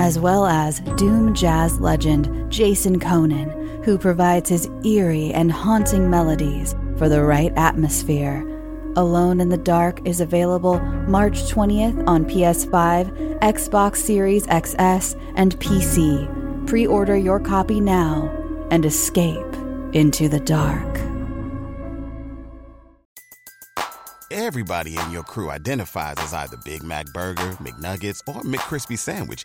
as well as Doom jazz legend Jason Köhnen, who provides his eerie and haunting melodies for the right atmosphere. Alone in the Dark is available March 20th on PS5, Xbox Series XS, and PC. Pre order your copy now and escape into the dark. Everybody in your crew identifies as either Big Mac Burger, McNuggets, or McCrispy Sandwich,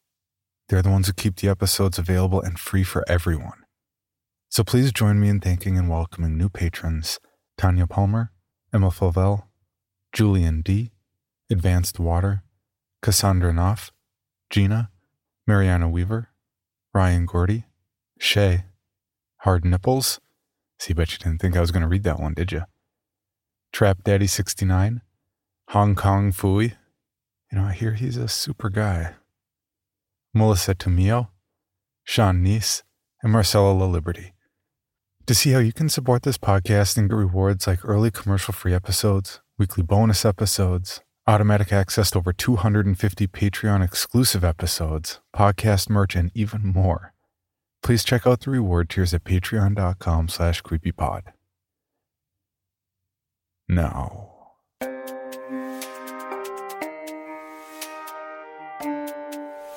They're the ones who keep the episodes available and free for everyone. So please join me in thanking and welcoming new patrons Tanya Palmer, Emma Fovell, Julian D., Advanced Water, Cassandra Knopf, Gina, Mariana Weaver, Ryan Gordy, Shay, Hard Nipples. See, bet you didn't think I was going to read that one, did you? Trap Daddy 69, Hong Kong Phooey. You know, I hear he's a super guy. Melissa Tamio, Sean Neese, and Marcella La Liberty. To see how you can support this podcast and get rewards like early commercial free episodes, weekly bonus episodes, automatic access to over 250 Patreon exclusive episodes, podcast merch, and even more, please check out the reward tiers at patreon.com slash creepypod. Now,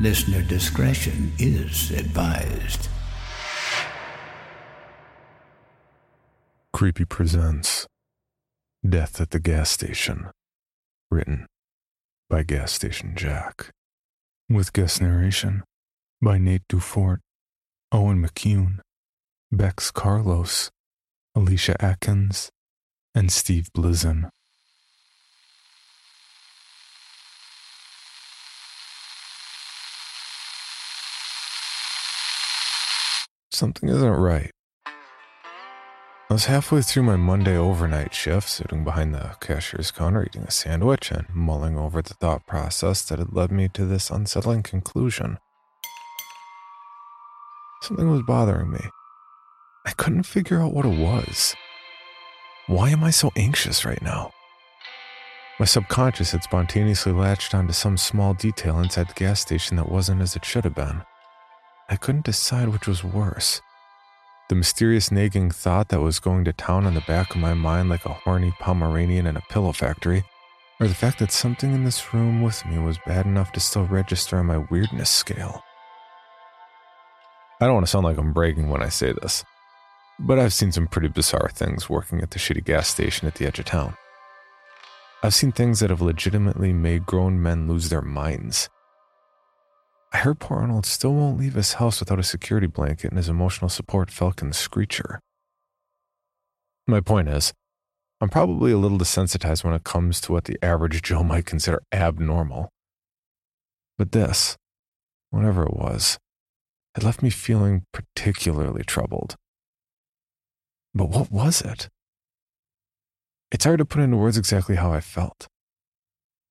Listener discretion is advised. Creepy presents Death at the Gas Station. Written by Gas Station Jack. With guest narration by Nate Dufort, Owen McCuen, Bex Carlos, Alicia Atkins, and Steve Blizin. Something isn't right. I was halfway through my Monday overnight shift, sitting behind the cashier's counter eating a sandwich and mulling over the thought process that had led me to this unsettling conclusion. Something was bothering me. I couldn't figure out what it was. Why am I so anxious right now? My subconscious had spontaneously latched onto some small detail inside the gas station that wasn't as it should have been. I couldn't decide which was worse. The mysterious nagging thought that was going to town on the back of my mind like a horny Pomeranian in a pillow factory, or the fact that something in this room with me was bad enough to still register on my weirdness scale. I don't want to sound like I'm bragging when I say this, but I've seen some pretty bizarre things working at the shitty gas station at the edge of town. I've seen things that have legitimately made grown men lose their minds. I heard poor Arnold still won't leave his house without a security blanket and his emotional support Falcon Screecher. My point is, I'm probably a little desensitized when it comes to what the average Joe might consider abnormal. But this, whatever it was, had left me feeling particularly troubled. But what was it? It's hard to put into words exactly how I felt.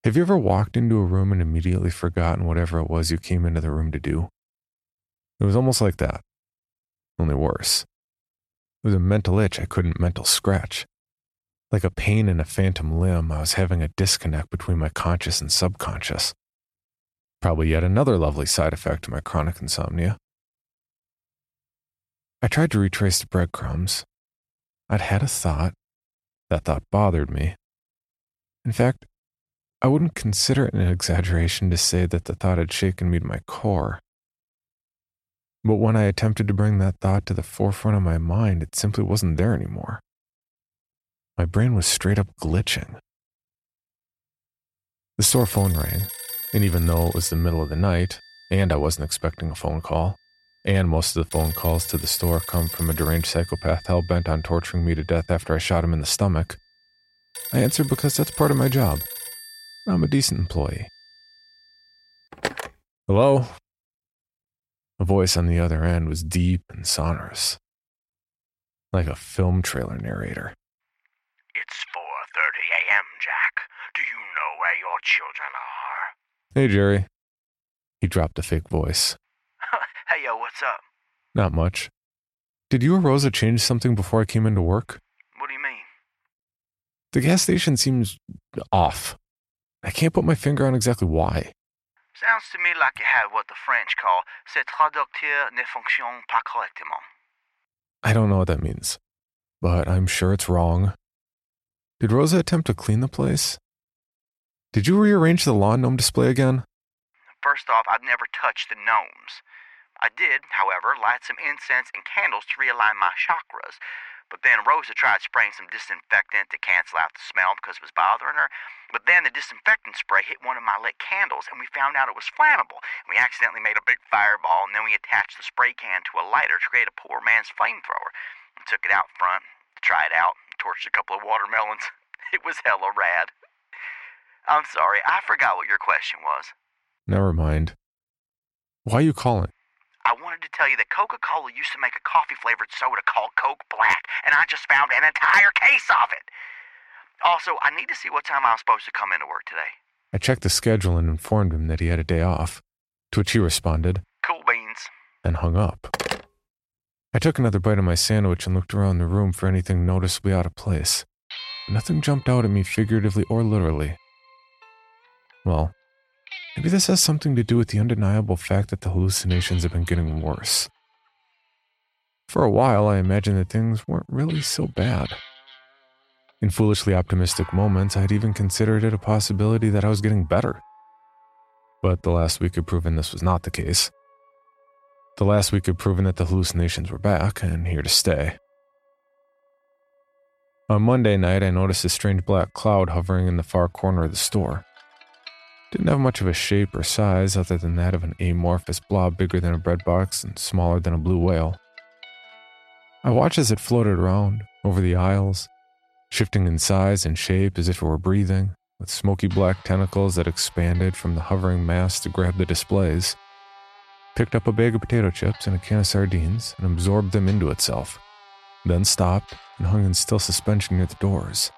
Have you ever walked into a room and immediately forgotten whatever it was you came into the room to do? It was almost like that, only worse. It was a mental itch I couldn't mental scratch. Like a pain in a phantom limb, I was having a disconnect between my conscious and subconscious. Probably yet another lovely side effect of my chronic insomnia. I tried to retrace the breadcrumbs. I'd had a thought. That thought bothered me. In fact, I wouldn't consider it an exaggeration to say that the thought had shaken me to my core. But when I attempted to bring that thought to the forefront of my mind, it simply wasn't there anymore. My brain was straight up glitching. The store phone rang, and even though it was the middle of the night, and I wasn't expecting a phone call, and most of the phone calls to the store come from a deranged psychopath hell bent on torturing me to death after I shot him in the stomach, I answered because that's part of my job. I'm a decent employee. Hello? A voice on the other end was deep and sonorous, like a film trailer narrator. It's 4:30 a.m., Jack. Do you know where your children are? Hey, Jerry. He dropped a fake voice. hey, yo, what's up? Not much. Did you or Rosa change something before I came into work? What do you mean? The gas station seems off. I can't put my finger on exactly why. Sounds to me like you had what the French call ce traducteur ne fonctionne pas correctement. I don't know what that means, but I'm sure it's wrong. Did Rosa attempt to clean the place? Did you rearrange the lawn gnome display again? First off, I've never touched the gnomes. I did, however, light some incense and candles to realign my chakras. But then Rosa tried spraying some disinfectant to cancel out the smell because it was bothering her. But then the disinfectant spray hit one of my lit candles, and we found out it was flammable. We accidentally made a big fireball, and then we attached the spray can to a lighter to create a poor man's flamethrower. We took it out front to try it out, torched a couple of watermelons. It was hella rad. I'm sorry, I forgot what your question was. Never mind. Why are you calling? I wanted to tell you that Coca Cola used to make a coffee flavored soda called Coke Black, and I just found an entire case of it. Also, I need to see what time I'm supposed to come into work today. I checked the schedule and informed him that he had a day off, to which he responded, Cool beans. and hung up. I took another bite of my sandwich and looked around the room for anything noticeably out of place. Nothing jumped out at me figuratively or literally. Well, maybe this has something to do with the undeniable fact that the hallucinations have been getting worse. For a while, I imagined that things weren't really so bad. In foolishly optimistic moments, I had even considered it a possibility that I was getting better. But the last week had proven this was not the case. The last week had proven that the hallucinations were back and here to stay. On Monday night, I noticed a strange black cloud hovering in the far corner of the store. Didn't have much of a shape or size other than that of an amorphous blob bigger than a bread box and smaller than a blue whale. I watched as it floated around, over the aisles, shifting in size and shape as if it were breathing, with smoky black tentacles that expanded from the hovering mass to grab the displays. Picked up a bag of potato chips and a can of sardines and absorbed them into itself, then stopped and hung in still suspension near the doors.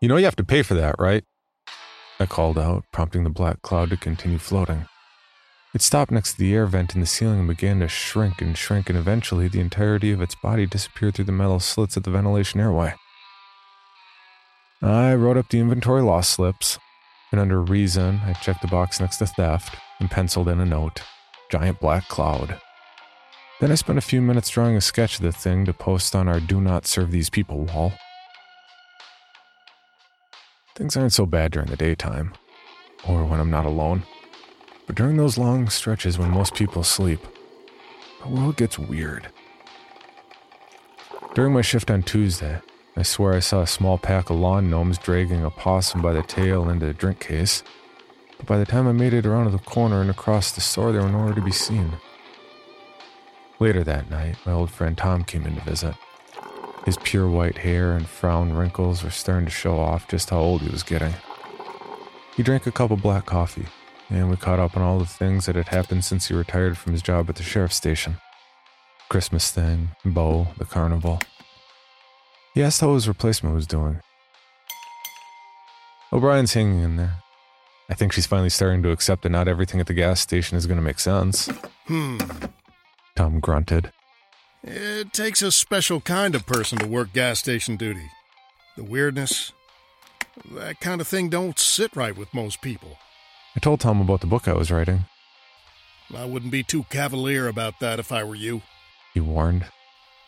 You know you have to pay for that, right? I called out, prompting the black cloud to continue floating. It stopped next to the air vent in the ceiling and began to shrink and shrink, and eventually the entirety of its body disappeared through the metal slits of the ventilation airway. I wrote up the inventory loss slips, and under reason, I checked the box next to theft and penciled in a note giant black cloud. Then I spent a few minutes drawing a sketch of the thing to post on our Do Not Serve These People wall. Things aren't so bad during the daytime, or when I'm not alone. But during those long stretches when most people sleep, the world gets weird. During my shift on Tuesday, I swear I saw a small pack of lawn gnomes dragging a possum by the tail into a drink case. But by the time I made it around the corner and across the store, they were nowhere to be seen. Later that night, my old friend Tom came in to visit. His pure white hair and frown wrinkles were starting to show off just how old he was getting. He drank a cup of black coffee, and we caught up on all the things that had happened since he retired from his job at the sheriff's station. Christmas thing, Bo, the carnival. He asked how his replacement was doing. O'Brien's hanging in there. I think she's finally starting to accept that not everything at the gas station is going to make sense. Hmm. Tom grunted. It takes a special kind of person to work gas station duty. The weirdness, that kind of thing don't sit right with most people. I told Tom about the book I was writing. I wouldn't be too cavalier about that if I were you. He warned.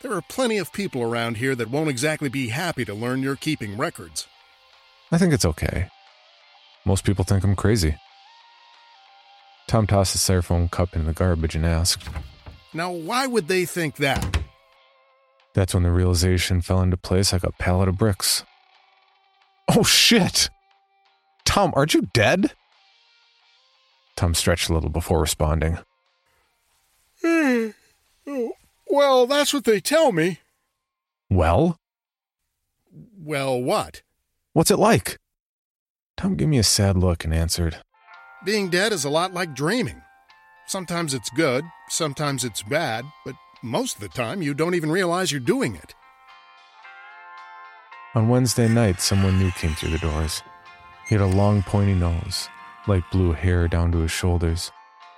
There are plenty of people around here that won't exactly be happy to learn you're keeping records. I think it's okay. Most people think I'm crazy. Tom tossed the styrofoam cup in the garbage and asked, Now, why would they think that? That's when the realization fell into place like a pallet of bricks. Oh shit! Tom, aren't you dead? Tom stretched a little before responding. Hmm. Well, that's what they tell me. Well? Well, what? What's it like? Tom gave me a sad look and answered, Being dead is a lot like dreaming. Sometimes it's good, sometimes it's bad, but most of the time you don't even realize you're doing it. On Wednesday night, someone new came through the doors. He had a long, pointy nose, light blue hair down to his shoulders,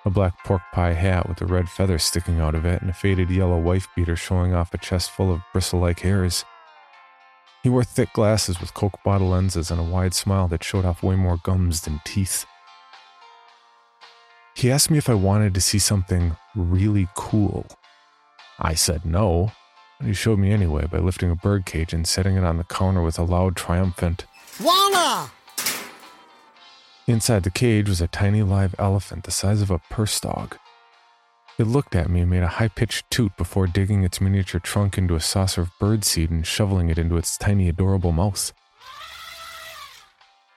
a black pork pie hat with a red feather sticking out of it, and a faded yellow wife beater showing off a chest full of bristle like hairs. He wore thick glasses with Coke bottle lenses and a wide smile that showed off way more gums than teeth. He asked me if I wanted to see something really cool. I said no, but he showed me anyway by lifting a birdcage and setting it on the counter with a loud, triumphant, Voila! Inside the cage was a tiny live elephant the size of a purse dog. It looked at me and made a high pitched toot before digging its miniature trunk into a saucer of birdseed and shoveling it into its tiny, adorable mouth.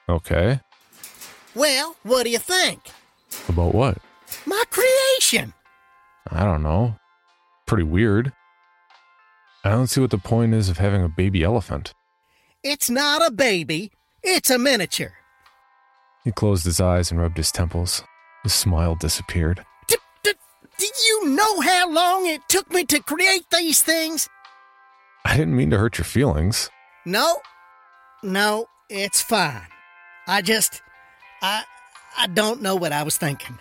Okay. Well, what do you think? About what? My creation! I don't know. Pretty weird. I don't see what the point is of having a baby elephant. It's not a baby, it's a miniature. He closed his eyes and rubbed his temples. His smile disappeared. D- d- do you know how long it took me to create these things? I didn't mean to hurt your feelings. No, no, it's fine. I just, I, I don't know what I was thinking.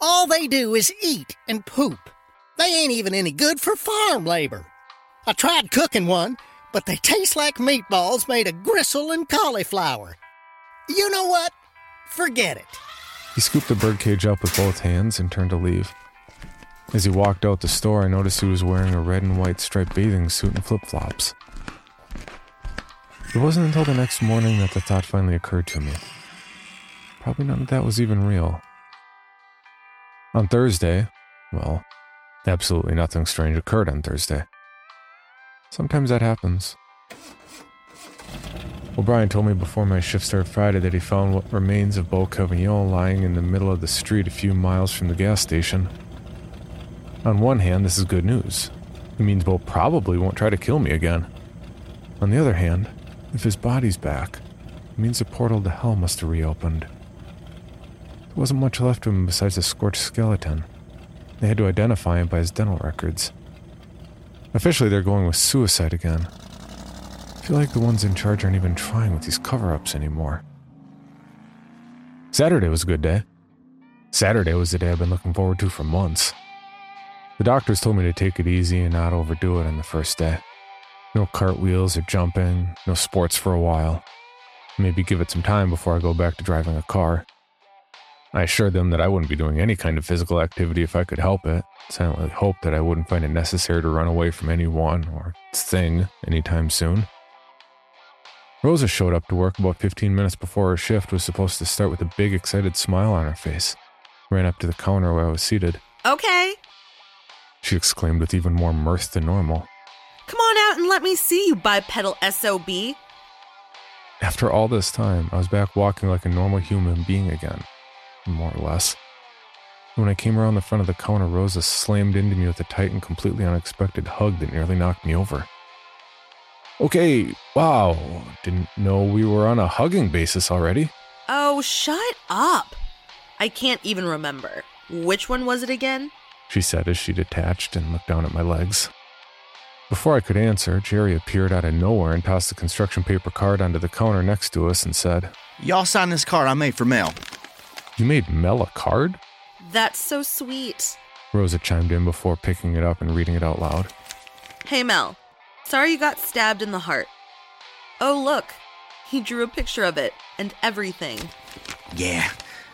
All they do is eat and poop. They ain't even any good for farm labor. I tried cooking one, but they taste like meatballs made of gristle and cauliflower. You know what? Forget it. He scooped the birdcage up with both hands and turned to leave. As he walked out the store, I noticed he was wearing a red and white striped bathing suit and flip flops. It wasn't until the next morning that the thought finally occurred to me. Probably none of that was even real. On Thursday, well, absolutely nothing strange occurred on Thursday. Sometimes that happens. O'Brien told me before my shift started Friday that he found what remains of Beau Cavignon lying in the middle of the street a few miles from the gas station. On one hand, this is good news. It means Beau probably won't try to kill me again. On the other hand, if his body's back, it means the portal to hell must have reopened. There wasn't much left of him besides a scorched skeleton. They had to identify him by his dental records. Officially, they're going with suicide again. I feel like the ones in charge aren't even trying with these cover ups anymore. Saturday was a good day. Saturday was the day I've been looking forward to for months. The doctors told me to take it easy and not overdo it on the first day. No cartwheels or jumping, no sports for a while. Maybe give it some time before I go back to driving a car. I assured them that I wouldn't be doing any kind of physical activity if I could help it. Silently hoped that I wouldn't find it necessary to run away from anyone or thing anytime soon. Rosa showed up to work about 15 minutes before her shift was supposed to start with a big, excited smile on her face. Ran up to the counter where I was seated. Okay. She exclaimed with even more mirth than normal. Come on out and let me see you, bipedal SOB. After all this time, I was back walking like a normal human being again, more or less. When I came around the front of the counter, Rosa slammed into me with a tight and completely unexpected hug that nearly knocked me over. Okay, wow. Didn't know we were on a hugging basis already. Oh, shut up. I can't even remember. Which one was it again? She said as she detached and looked down at my legs. Before I could answer, Jerry appeared out of nowhere and tossed a construction paper card onto the counter next to us and said, Y'all sign this card I made for Mel. You made Mel a card? That's so sweet. Rosa chimed in before picking it up and reading it out loud. Hey, Mel. Sorry you got stabbed in the heart. Oh, look. He drew a picture of it and everything. Yeah,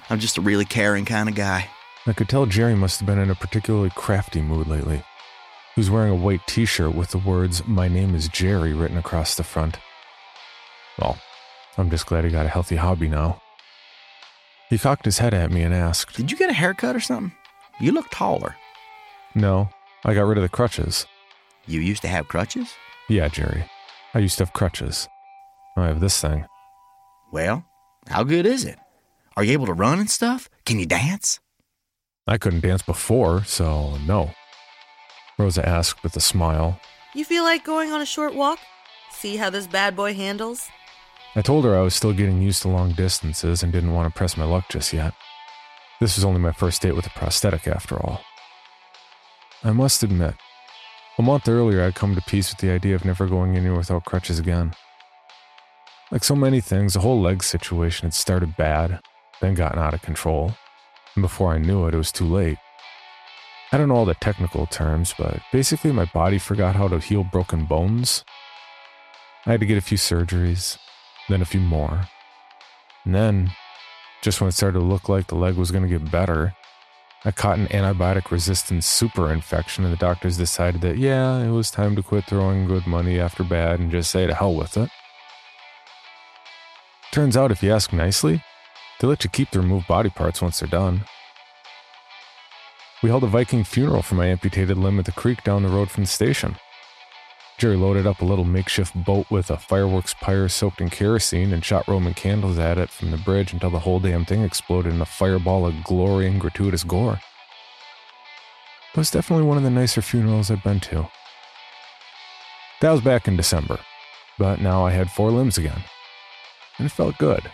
I'm just a really caring kind of guy. I could tell Jerry must have been in a particularly crafty mood lately. He was wearing a white t shirt with the words, My name is Jerry, written across the front. Well, I'm just glad he got a healthy hobby now. He cocked his head at me and asked, Did you get a haircut or something? You look taller. No, I got rid of the crutches. You used to have crutches? Yeah, Jerry. I used to have crutches. I have this thing. Well, how good is it? Are you able to run and stuff? Can you dance? I couldn't dance before, so no. Rosa asked with a smile. You feel like going on a short walk? See how this bad boy handles? I told her I was still getting used to long distances and didn't want to press my luck just yet. This was only my first date with a prosthetic, after all. I must admit, a month earlier I'd come to peace with the idea of never going anywhere without crutches again. Like so many things, the whole leg situation had started bad, then gotten out of control, and before I knew it, it was too late. I don't know all the technical terms, but basically my body forgot how to heal broken bones. I had to get a few surgeries, then a few more. And then, just when it started to look like the leg was going to get better, I caught an antibiotic resistant super infection, and the doctors decided that, yeah, it was time to quit throwing good money after bad and just say to hell with it. Turns out, if you ask nicely, they let you keep the removed body parts once they're done. We held a Viking funeral for my amputated limb at the creek down the road from the station. Jerry loaded up a little makeshift boat with a fireworks pyre soaked in kerosene and shot Roman candles at it from the bridge until the whole damn thing exploded in a fireball of glory and gratuitous gore. It was definitely one of the nicer funerals I'd been to. That was back in December, but now I had four limbs again, and it felt good.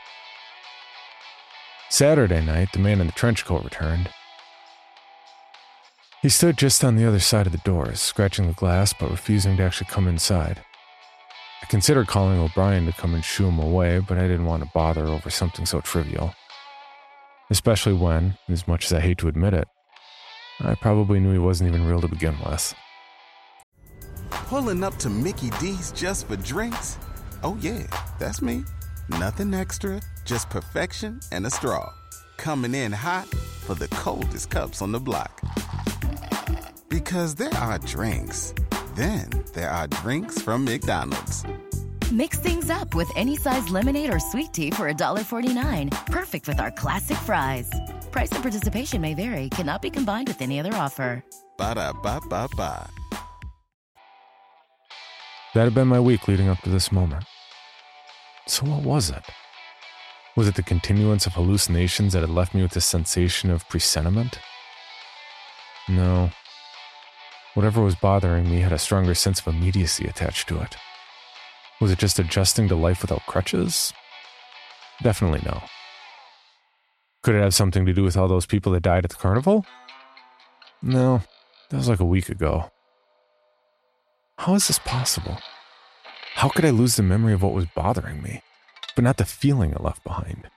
Saturday night, the man in the trench coat returned. He stood just on the other side of the doors, scratching the glass but refusing to actually come inside. I considered calling O'Brien to come and shoo him away, but I didn't want to bother over something so trivial. Especially when, as much as I hate to admit it, I probably knew he wasn't even real to begin with. Pulling up to Mickey D's just for drinks? Oh, yeah, that's me. Nothing extra, just perfection and a straw. Coming in hot for the coldest cups on the block. Because there are drinks, then there are drinks from McDonald's. Mix things up with any size lemonade or sweet tea for $1.49. Perfect with our classic fries. Price and participation may vary, cannot be combined with any other offer. Ba da ba ba ba. That had been my week leading up to this moment. So, what was it? Was it the continuance of hallucinations that had left me with this sensation of presentiment? No. Whatever was bothering me had a stronger sense of immediacy attached to it. Was it just adjusting to life without crutches? Definitely no. Could it have something to do with all those people that died at the carnival? No, that was like a week ago. How is this possible? How could I lose the memory of what was bothering me, but not the feeling it left behind?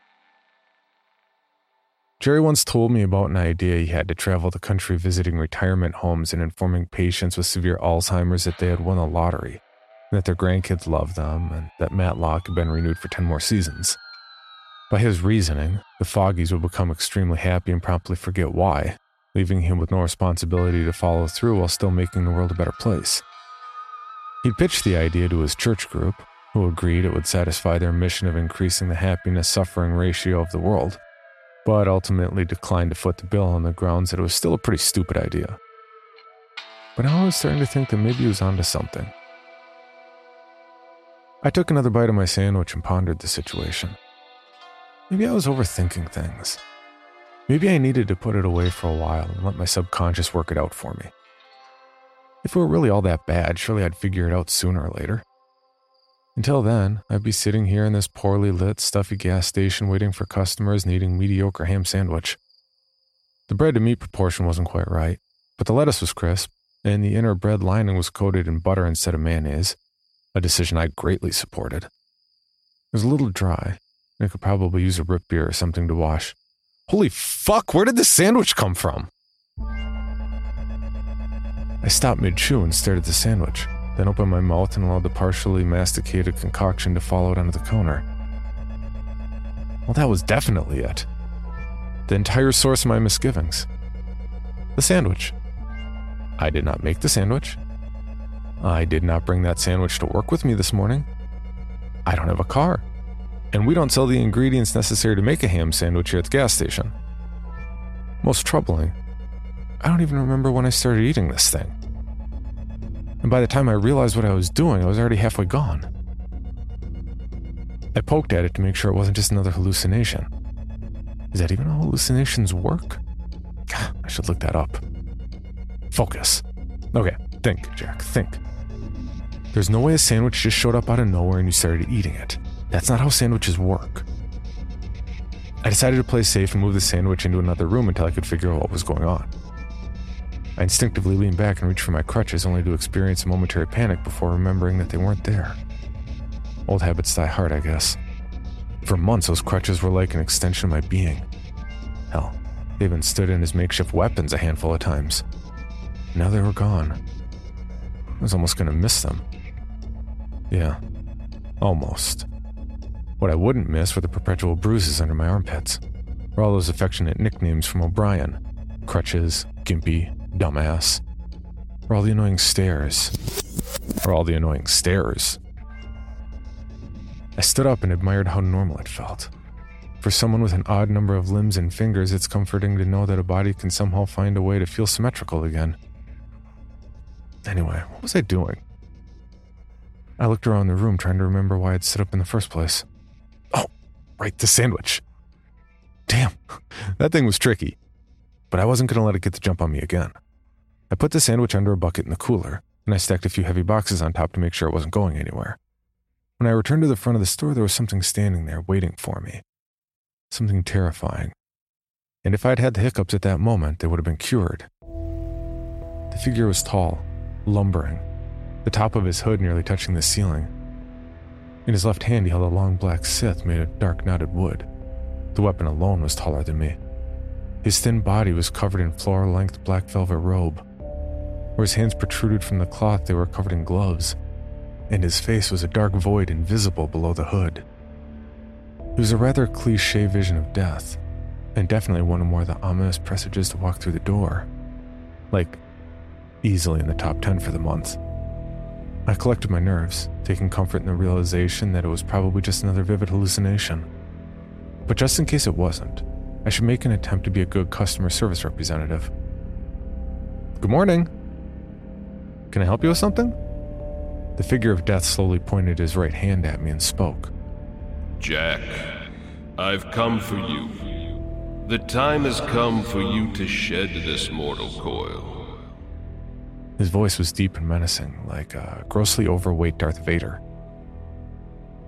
Jerry once told me about an idea he had to travel the country visiting retirement homes and informing patients with severe Alzheimer's that they had won the lottery, and that their grandkids loved them, and that Matlock had been renewed for 10 more seasons. By his reasoning, the Foggies would become extremely happy and promptly forget why, leaving him with no responsibility to follow through while still making the world a better place. He pitched the idea to his church group, who agreed it would satisfy their mission of increasing the happiness suffering ratio of the world but ultimately declined to foot the bill on the grounds that it was still a pretty stupid idea. But now I was starting to think that maybe he was onto something. I took another bite of my sandwich and pondered the situation. Maybe I was overthinking things. Maybe I needed to put it away for a while and let my subconscious work it out for me. If it were really all that bad, surely I'd figure it out sooner or later. Until then, I'd be sitting here in this poorly lit, stuffy gas station waiting for customers needing mediocre ham sandwich. The bread to meat proportion wasn't quite right, but the lettuce was crisp, and the inner bread lining was coated in butter instead of mayonnaise, a decision I greatly supported. It was a little dry, and I could probably use a root beer or something to wash. Holy fuck, where did this sandwich come from? I stopped mid chew and stared at the sandwich then opened my mouth and allowed the partially masticated concoction to fall out onto the counter. Well, that was definitely it. The entire source of my misgivings. The sandwich. I did not make the sandwich. I did not bring that sandwich to work with me this morning. I don't have a car. And we don't sell the ingredients necessary to make a ham sandwich here at the gas station. Most troubling, I don't even remember when I started eating this thing and by the time I realized what I was doing, I was already halfway gone. I poked at it to make sure it wasn't just another hallucination. Is that even how hallucinations work? I should look that up. Focus. Okay, think, Jack, think. There's no way a sandwich just showed up out of nowhere and you started eating it. That's not how sandwiches work. I decided to play safe and move the sandwich into another room until I could figure out what was going on. I instinctively leaned back and reached for my crutches only to experience a momentary panic before remembering that they weren't there. Old habits die hard, I guess. For months, those crutches were like an extension of my being. Hell, they even stood in as makeshift weapons a handful of times. Now they were gone. I was almost going to miss them. Yeah, almost. What I wouldn't miss were the perpetual bruises under my armpits, or all those affectionate nicknames from O'Brien crutches, gimpy, dumbass. Or all the annoying stares. Or all the annoying stares. I stood up and admired how normal it felt. For someone with an odd number of limbs and fingers, it's comforting to know that a body can somehow find a way to feel symmetrical again. Anyway, what was I doing? I looked around the room trying to remember why I'd sit up in the first place. Oh, right, the sandwich. Damn, that thing was tricky. But I wasn't going to let it get the jump on me again. I put the sandwich under a bucket in the cooler, and I stacked a few heavy boxes on top to make sure it wasn't going anywhere. When I returned to the front of the store, there was something standing there waiting for me. Something terrifying. And if I'd had the hiccups at that moment, they would have been cured. The figure was tall, lumbering, the top of his hood nearly touching the ceiling. In his left hand, he held a long black scythe made of dark knotted wood. The weapon alone was taller than me. His thin body was covered in floor length black velvet robe, where his hands protruded from the cloth, they were covered in gloves, and his face was a dark void invisible below the hood. It was a rather cliche vision of death, and definitely one of the ominous presages to walk through the door. Like, easily in the top 10 for the month. I collected my nerves, taking comfort in the realization that it was probably just another vivid hallucination. But just in case it wasn't, I should make an attempt to be a good customer service representative. Good morning, can I help you with something? The figure of death slowly pointed his right hand at me and spoke. Jack, I've come for you. The time has come for you to shed this mortal coil. His voice was deep and menacing, like a grossly overweight Darth Vader.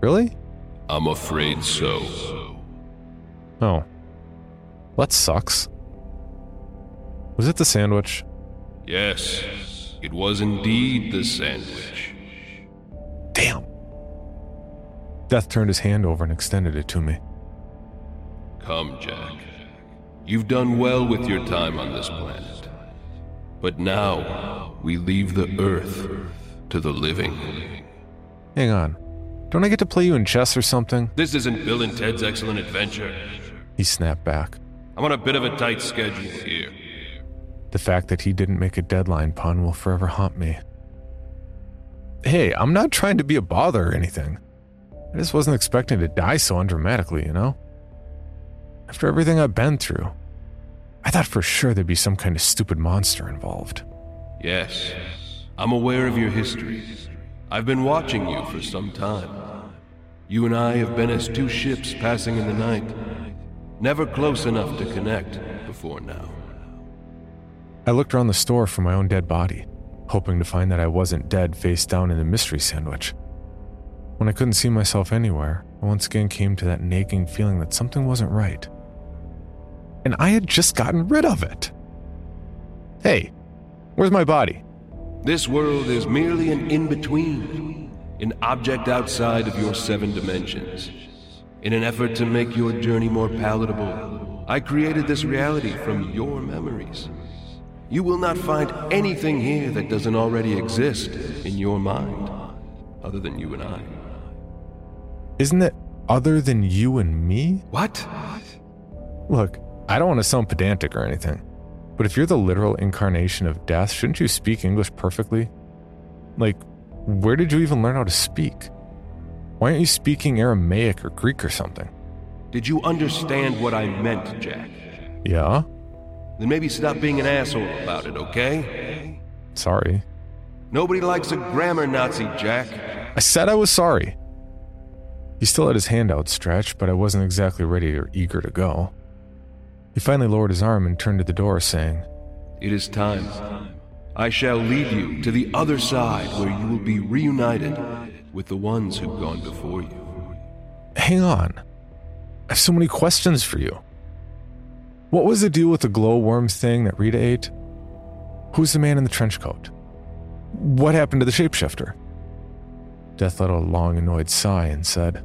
Really? I'm afraid so. Oh. That sucks. Was it the sandwich? Yes. It was indeed the sandwich. Damn. Death turned his hand over and extended it to me. Come, Jack. You've done well with your time on this planet. But now, we leave the Earth to the living. Hang on. Don't I get to play you in chess or something? This isn't Bill and Ted's Excellent Adventure. He snapped back. I'm on a bit of a tight schedule here. The fact that he didn't make a deadline pun will forever haunt me. Hey, I'm not trying to be a bother or anything. I just wasn't expecting to die so undramatically, you know? After everything I've been through, I thought for sure there'd be some kind of stupid monster involved. Yes, I'm aware of your history. I've been watching you for some time. You and I have been as two ships passing in the night, never close enough to connect before now. I looked around the store for my own dead body, hoping to find that I wasn't dead face down in the mystery sandwich. When I couldn't see myself anywhere, I once again came to that nagging feeling that something wasn't right. And I had just gotten rid of it. Hey, where's my body? This world is merely an in between, an object outside of your seven dimensions. In an effort to make your journey more palatable, I created this reality from your memories. You will not find anything here that doesn't already exist in your mind, other than you and I. Isn't it other than you and me? What? Look, I don't want to sound pedantic or anything, but if you're the literal incarnation of death, shouldn't you speak English perfectly? Like, where did you even learn how to speak? Why aren't you speaking Aramaic or Greek or something? Did you understand what I meant, Jack? Yeah? Then maybe stop being an asshole about it, okay? Sorry. Nobody likes a grammar Nazi, Jack. I said I was sorry. He still had his hand outstretched, but I wasn't exactly ready or eager to go. He finally lowered his arm and turned to the door, saying, It is time. I shall lead you to the other side where you will be reunited with the ones who've gone before you. Hang on. I have so many questions for you. What was the deal with the glowworm thing that Rita ate? Who's the man in the trench coat? What happened to the shapeshifter? Death let out a long, annoyed sigh and said,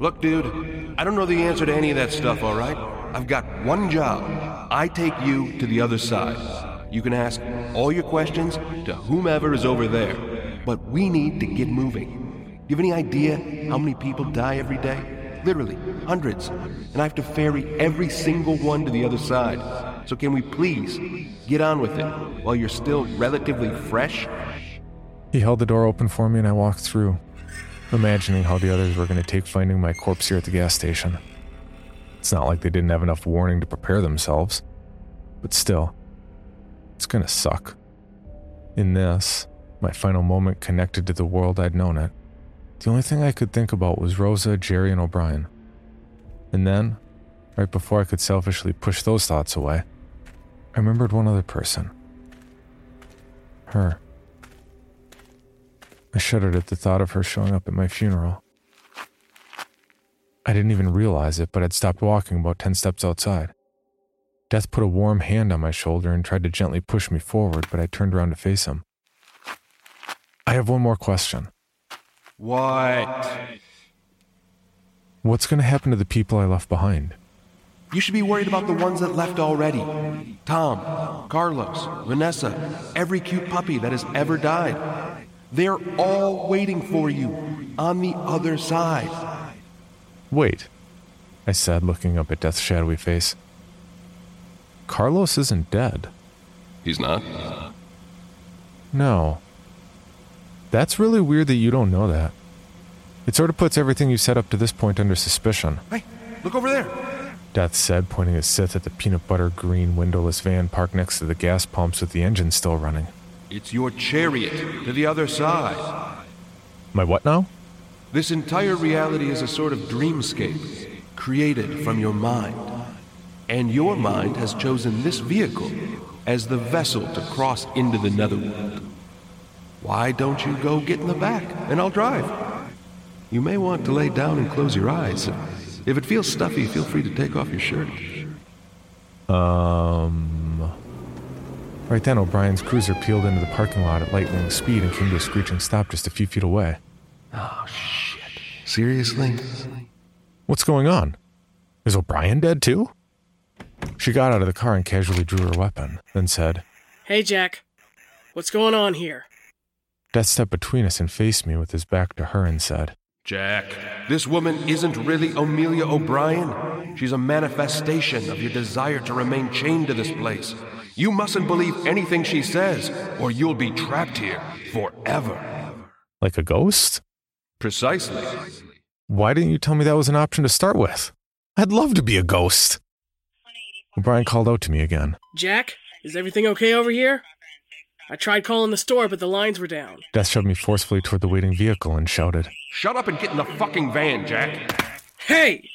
Look, dude, I don't know the answer to any of that stuff, all right? I've got one job. I take you to the other side. You can ask all your questions to whomever is over there, but we need to get moving. Do you have any idea how many people die every day? Literally, hundreds. And I have to ferry every single one to the other side. So can we please get on with it while you're still relatively fresh? He held the door open for me and I walked through, imagining how the others were going to take finding my corpse here at the gas station. It's not like they didn't have enough warning to prepare themselves, but still, it's going to suck. In this, my final moment connected to the world I'd known it, the only thing I could think about was Rosa, Jerry, and O'Brien. And then, right before I could selfishly push those thoughts away, I remembered one other person. Her. I shuddered at the thought of her showing up at my funeral. I didn't even realize it, but I'd stopped walking about 10 steps outside. Death put a warm hand on my shoulder and tried to gently push me forward, but I turned around to face him. I have one more question. What? What's going to happen to the people I left behind? You should be worried about the ones that left already. Tom, Carlos, Vanessa, every cute puppy that has ever died. They're all waiting for you on the other side. Wait, I said, looking up at Death's shadowy face. Carlos isn't dead. He's not? No. That's really weird that you don't know that. It sort of puts everything you said up to this point under suspicion. Hey, look over there. Death said, pointing his scythe at the peanut butter green windowless van parked next to the gas pumps with the engine still running. It's your chariot to the other side. My what now? This entire reality is a sort of dreamscape created from your mind. And your mind has chosen this vehicle as the vessel to cross into the netherworld. Why don't you go get in the back and I'll drive? You may want to lay down and close your eyes. If it feels stuffy, feel free to take off your shirt. Um. Right then, O'Brien's cruiser peeled into the parking lot at lightning speed and came to a screeching stop just a few feet away. Oh, shit. Seriously? What's going on? Is O'Brien dead too? She got out of the car and casually drew her weapon, then said, Hey, Jack. What's going on here? Death stepped between us and faced me with his back to her and said, Jack, this woman isn't really Amelia O'Brien. She's a manifestation of your desire to remain chained to this place. You mustn't believe anything she says, or you'll be trapped here forever. Like a ghost? Precisely. Why didn't you tell me that was an option to start with? I'd love to be a ghost. O'Brien called out to me again. Jack, is everything okay over here? I tried calling the store, but the lines were down. Death shoved me forcefully toward the waiting vehicle and shouted, Shut up and get in the fucking van, Jack. Hey!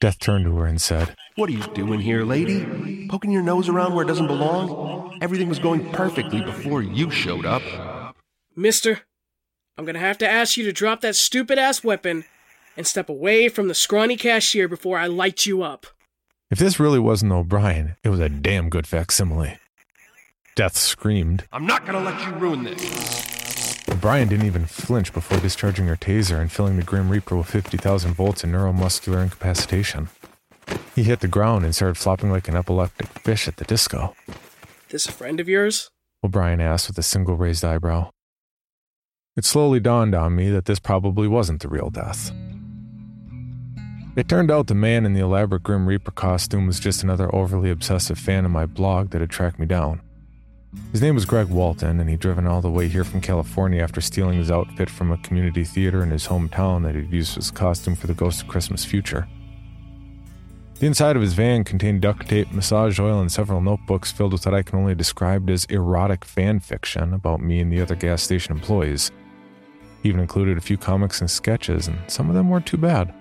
Death turned to her and said, What are you doing here, lady? Poking your nose around where it doesn't belong? Everything was going perfectly before you showed up. Mister, I'm gonna have to ask you to drop that stupid ass weapon and step away from the scrawny cashier before I light you up. If this really wasn't O'Brien, it was a damn good facsimile. Death screamed. I'm not gonna let you ruin this. O'Brien didn't even flinch before discharging her taser and filling the Grim Reaper with 50,000 volts of neuromuscular incapacitation. He hit the ground and started flopping like an epileptic fish at the disco. This a friend of yours? O'Brien asked with a single raised eyebrow. It slowly dawned on me that this probably wasn't the real death. It turned out the man in the elaborate Grim Reaper costume was just another overly obsessive fan of my blog that had tracked me down. His name was Greg Walton, and he'd driven all the way here from California after stealing his outfit from a community theater in his hometown that he'd used as a costume for the Ghost of Christmas Future. The inside of his van contained duct tape, massage oil, and several notebooks filled with what I can only describe as erotic fan fiction about me and the other gas station employees. He even included a few comics and sketches, and some of them weren't too bad.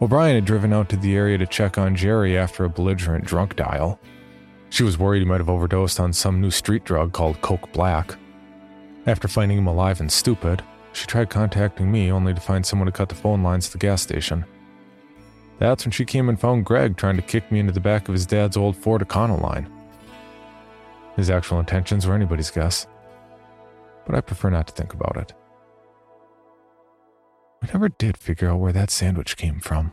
O'Brien had driven out to the area to check on Jerry after a belligerent drunk dial. She was worried he might have overdosed on some new street drug called Coke Black. After finding him alive and stupid, she tried contacting me only to find someone to cut the phone lines at the gas station. That's when she came and found Greg trying to kick me into the back of his dad's old Ford Econoline. His actual intentions were anybody's guess, but I prefer not to think about it. I never did figure out where that sandwich came from.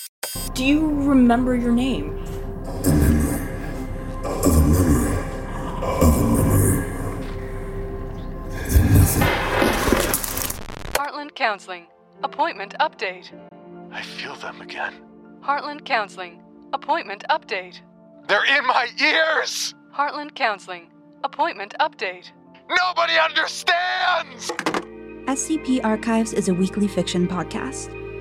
Do you remember your name? Heartland Counseling. Appointment update. I feel them again. Heartland Counseling. Appointment update. They're in my ears! Heartland Counseling. Appointment update. Nobody understands! SCP Archives is a weekly fiction podcast.